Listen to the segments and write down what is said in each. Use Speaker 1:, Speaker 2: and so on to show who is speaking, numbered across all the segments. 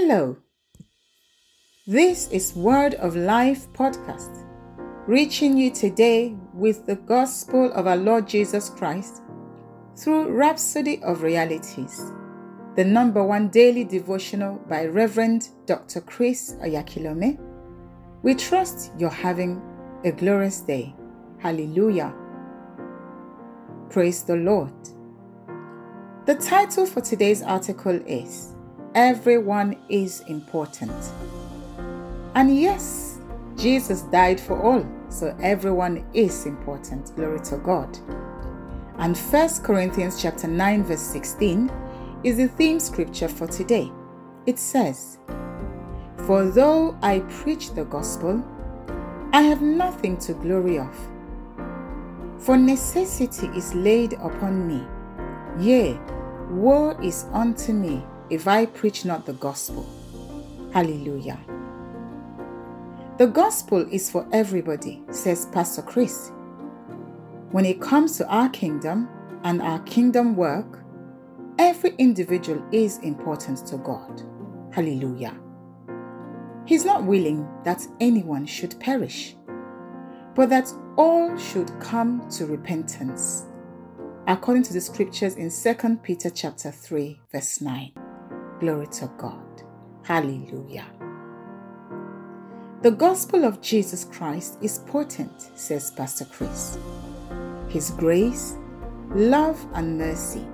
Speaker 1: Hello. This is Word of Life podcast, reaching you today with the gospel of our Lord Jesus Christ through Rhapsody of Realities, the number one daily devotional by Reverend Dr. Chris Oyakhilome. We trust you're having a glorious day. Hallelujah. Praise the Lord. The title for today's article is Everyone is Important. And yes, Jesus died for all, so everyone is important. Glory to God. And 1 Corinthians chapter 9 verse 16 is the theme scripture for today. It says, For though I preach the gospel, I have nothing to glory of. For necessity is laid upon me, yea, Woe is unto me if I preach not the gospel. Hallelujah. The gospel is for everybody, says Pastor Chris. When it comes to our kingdom and our kingdom work, every individual is important to God. Hallelujah. He's not willing that anyone should perish, but that all should come to repentance according to the scriptures in 2 Peter chapter 3 verse 9. Glory to God. Hallelujah. The gospel of Jesus Christ is potent, says Pastor Chris. His grace, love, and mercy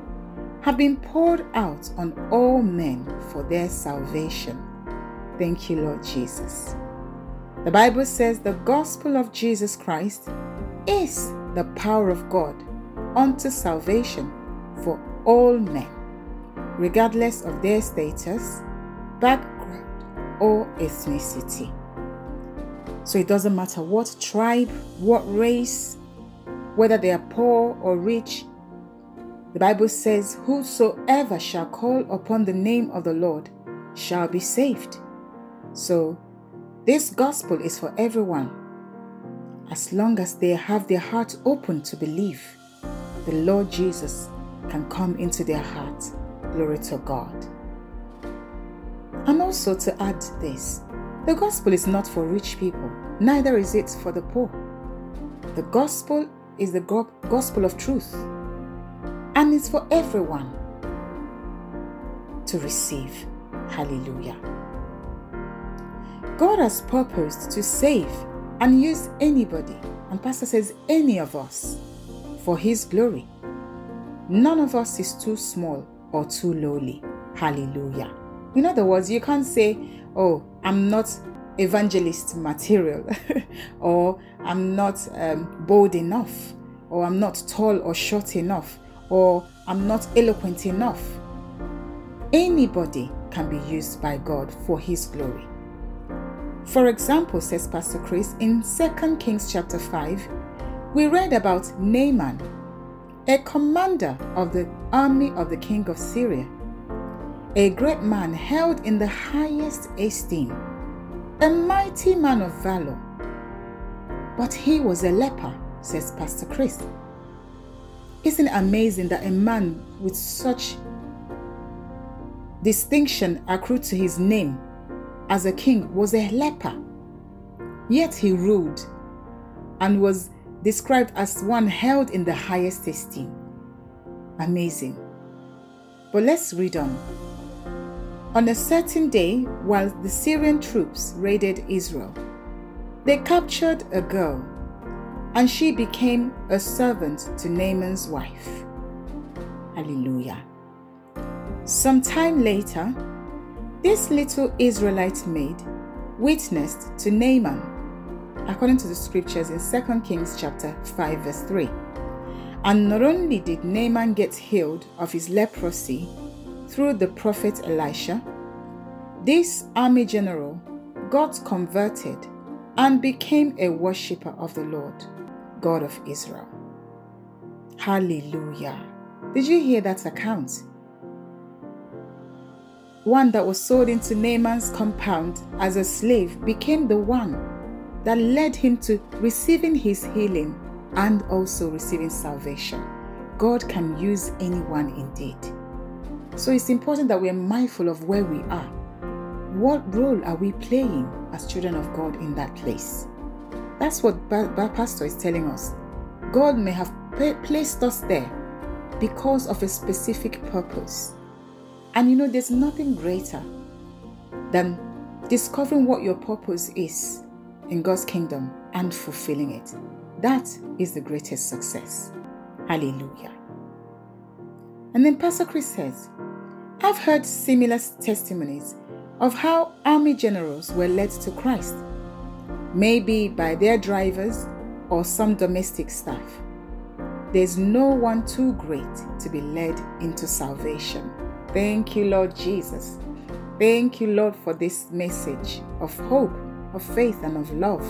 Speaker 1: have been poured out on all men for their salvation. Thank you, Lord Jesus. The Bible says the gospel of Jesus Christ is the power of God unto salvation for all men, regardless of their status, background, or ethnicity. So it doesn't matter what tribe, what race, whether they are poor or rich. The Bible says, Whosoever shall call upon the name of the Lord shall be saved. So, this gospel is for everyone, as long as they have their heart open to believe the Lord Jesus can come into their heart. Glory to God. And also to add this the gospel is not for rich people, neither is it for the poor. The gospel is the gospel of truth and it's for everyone to receive. Hallelujah. God has purposed to save and use anybody, and Pastor says any of us for His glory. None of us is too small or too lowly. Hallelujah. In other words, you can't say, Oh, I'm not evangelist material, or I'm not um, bold enough, or I'm not tall or short enough, or I'm not eloquent enough. Anybody can be used by God for His glory. For example, says Pastor Chris in 2 Kings chapter 5, we read about Naaman, a commander of the army of the king of Syria, a great man held in the highest esteem, a mighty man of valor. But he was a leper, says Pastor Chris. Isn't it amazing that a man with such distinction accrued to his name as a king was a leper? Yet he ruled and was described as one held in the highest esteem. Amazing. But let's read on. On a certain day, while the Syrian troops raided Israel, they captured a girl, and she became a servant to Naaman's wife. Hallelujah. Some time later, this little Israelite maid witnessed to Naaman according to the scriptures in 2 Kings chapter 5 verse 3. And not only did Naaman get healed of his leprosy through the prophet Elisha, this army general got converted and became a worshipper of the Lord, God of Israel. Hallelujah. Did you hear that account? One that was sold into Naaman's compound as a slave became the one that led him to receiving his healing and also receiving salvation. God can use anyone indeed. So it's important that we're mindful of where we are. what role are we playing as children of God in that place? That's what Pastor is telling us. God may have placed us there because of a specific purpose. And you know, there's nothing greater than discovering what your purpose is in God's kingdom and fulfilling it. That is the greatest success. Hallelujah. And then Pastor Chris says, I've heard similar testimonies of how army generals were led to Christ, maybe by their drivers or some domestic staff. There's no one too great to be led into salvation. Thank you, Lord Jesus. Thank you, Lord, for this message of hope, of faith, and of love.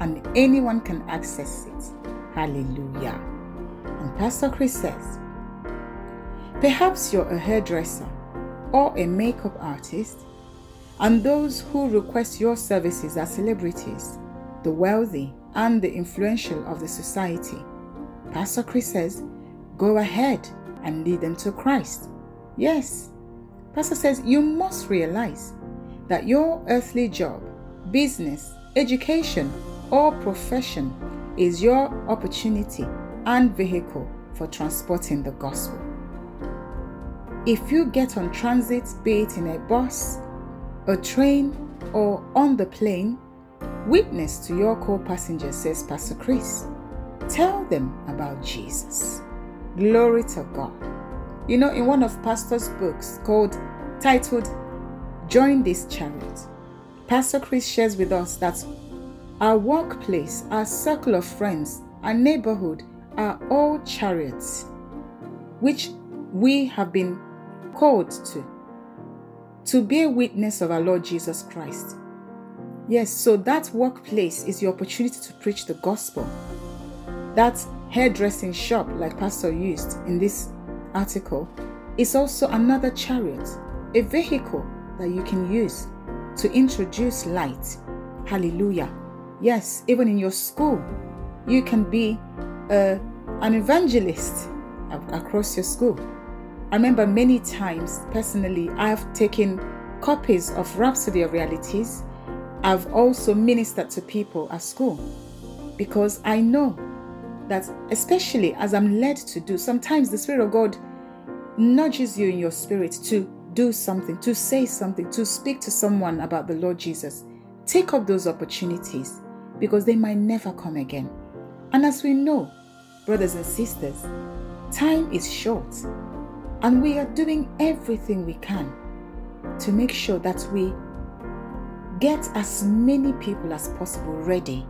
Speaker 1: And anyone can access it. Hallelujah. And Pastor Chris says, Perhaps you're a hairdresser or a makeup artist, and those who request your services are celebrities, the wealthy, and the influential of the society. Pastor Chris says, Go ahead and lead them to Christ. Yes, Pastor says you must realize that your earthly job, business, education, or profession is your opportunity and vehicle for transporting the gospel. If you get on transit, be it in a bus, a train, or on the plane, witness to your co passengers, says Pastor Chris. Tell them about Jesus. Glory to God. You know, in one of Pastor's books called titled Join This Chariot, Pastor Chris shares with us that our workplace, our circle of friends, our neighborhood are all chariots which we have been called to to be a witness of our Lord Jesus Christ. Yes, so that workplace is your opportunity to preach the gospel. That hairdressing shop, like Pastor used in this article, is also another chariot, a vehicle that you can use to introduce light. Hallelujah. Yes, even in your school, you can be uh, an evangelist across your school. I remember many times personally, I've taken copies of Rhapsody of Realities. I've also ministered to people at school because I know that, especially as I'm led to do, sometimes the Spirit of God nudges you in your spirit to do something, to say something, to speak to someone about the Lord Jesus. Take up those opportunities because they might never come again. And as we know, brothers and sisters, time is short, and we are doing everything we can to make sure that we get as many people as possible ready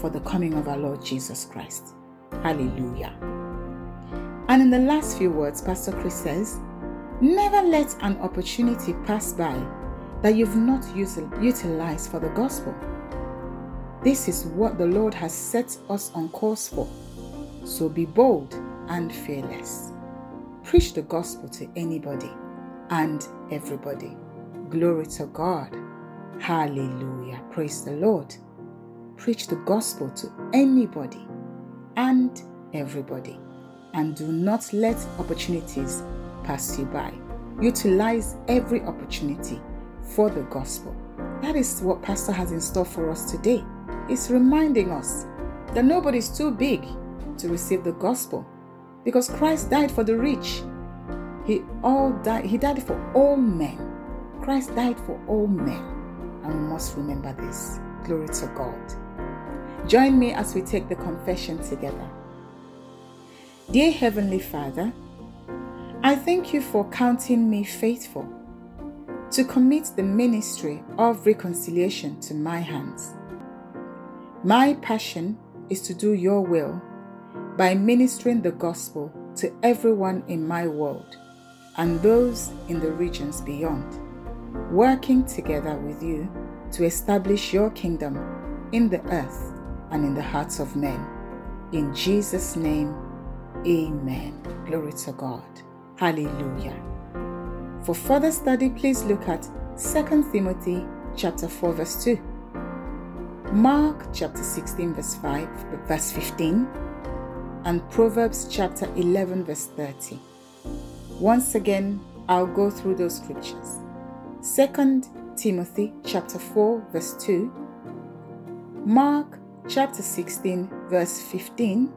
Speaker 1: for the coming of our Lord Jesus Christ. Hallelujah. And in the last few words, Pastor Chris says, Never let an opportunity pass by that you've not utilized for the gospel. This is what the Lord has set us on course for. So be bold and fearless. Preach the gospel to anybody and everybody. Glory to God. Hallelujah. Praise the Lord. Preach the gospel to anybody and everybody. And do not let opportunities pass you by. Utilize every opportunity for the gospel. That is what Pastor has in store for us today is reminding us that nobody is too big to receive the gospel because Christ died for the rich. He all died, he died for all men. Christ died for all men. And we must remember this. Glory to God. Join me as we take the confession together. Dear Heavenly Father, I thank you for counting me faithful to commit the ministry of reconciliation to my hands. My passion is to do your will by ministering the gospel to everyone in my world and those in the regions beyond, working together with you to establish your kingdom in the earth and in the hearts of men. In Jesus' name, amen. Glory to God. Hallelujah. For further study, please look at 2 Timothy chapter 4 verse 2. Mark chapter 16, verse 5, verse 15, and Proverbs chapter 11, verse 30. Once again, I'll go through those scriptures. 2 Timothy chapter 4 verse 2, Mark chapter 16 verse 15,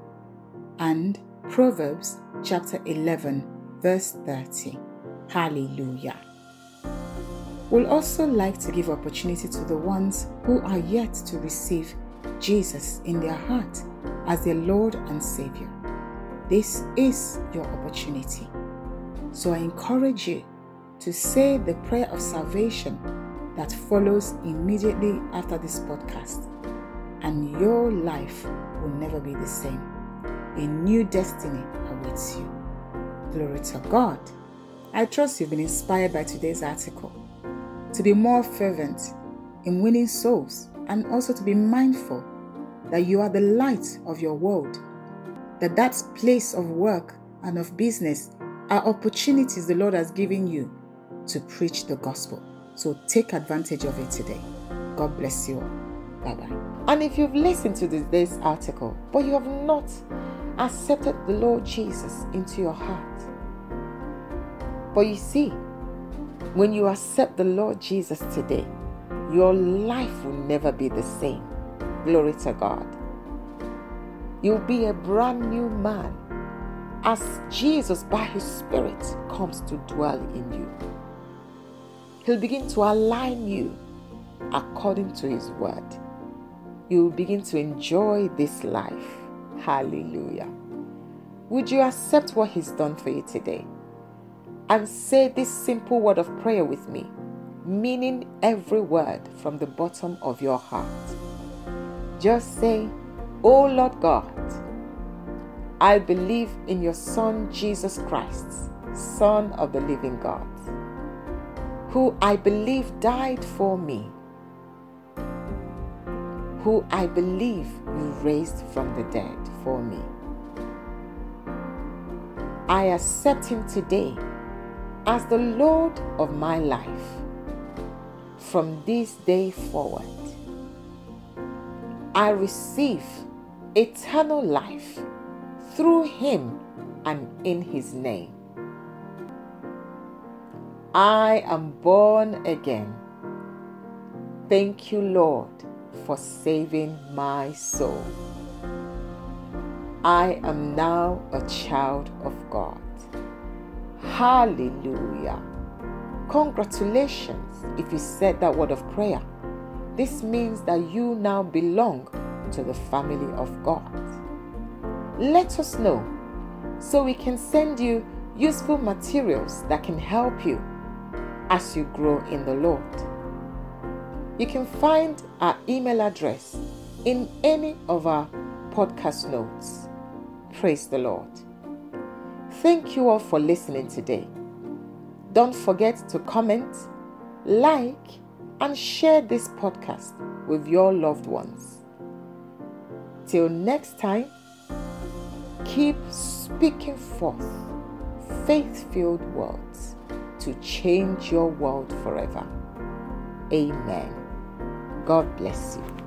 Speaker 1: and Proverbs chapter 11 verse 30. Hallelujah. We'll also like to give opportunity to the ones who are yet to receive Jesus in their heart as their Lord and Savior. This is your opportunity. So I encourage you to say the prayer of salvation that follows immediately after this podcast, and your life will never be the same. A new destiny awaits you. Glory to God. I trust you've been inspired by today's article to be more fervent in winning souls and also to be mindful that you are the light of your world, that that place of work and of business are opportunities the Lord has given you to preach the gospel. So take advantage of it today. God bless you all. Bye bye.
Speaker 2: And if you've listened to this article, but you have not accepted the Lord Jesus into your heart, but you see, when you accept the Lord Jesus today, your life will never be the same. Glory to God. You'll be a brand new man as Jesus, by His Spirit, comes to dwell in you. He'll begin to align you according to His word. You will begin to enjoy this life. Hallelujah. Would you accept what He's done for you today? And say this simple word of prayer with me, meaning every word from the bottom of your heart. Just say, Oh Lord God, I believe in your Son Jesus Christ, Son of the living God, who I believe died for me, who I believe you raised from the dead for me. I accept him today as the Lord of my life from this day forward. I receive eternal life through Him and in His name. I am born again. Thank you, Lord, for saving my soul. I am now a child of God. Hallelujah. Congratulations if you said that word of prayer. This means that you now belong to the family of God. Let us know so we can send you useful materials that can help you as you grow in the Lord. You can find our email address in any of our podcast notes. Praise the Lord. Thank you all for listening today. Don't forget to comment, like, and share this podcast with your loved ones. Till next time, keep speaking forth faith filled words to change your world forever. Amen. God bless you.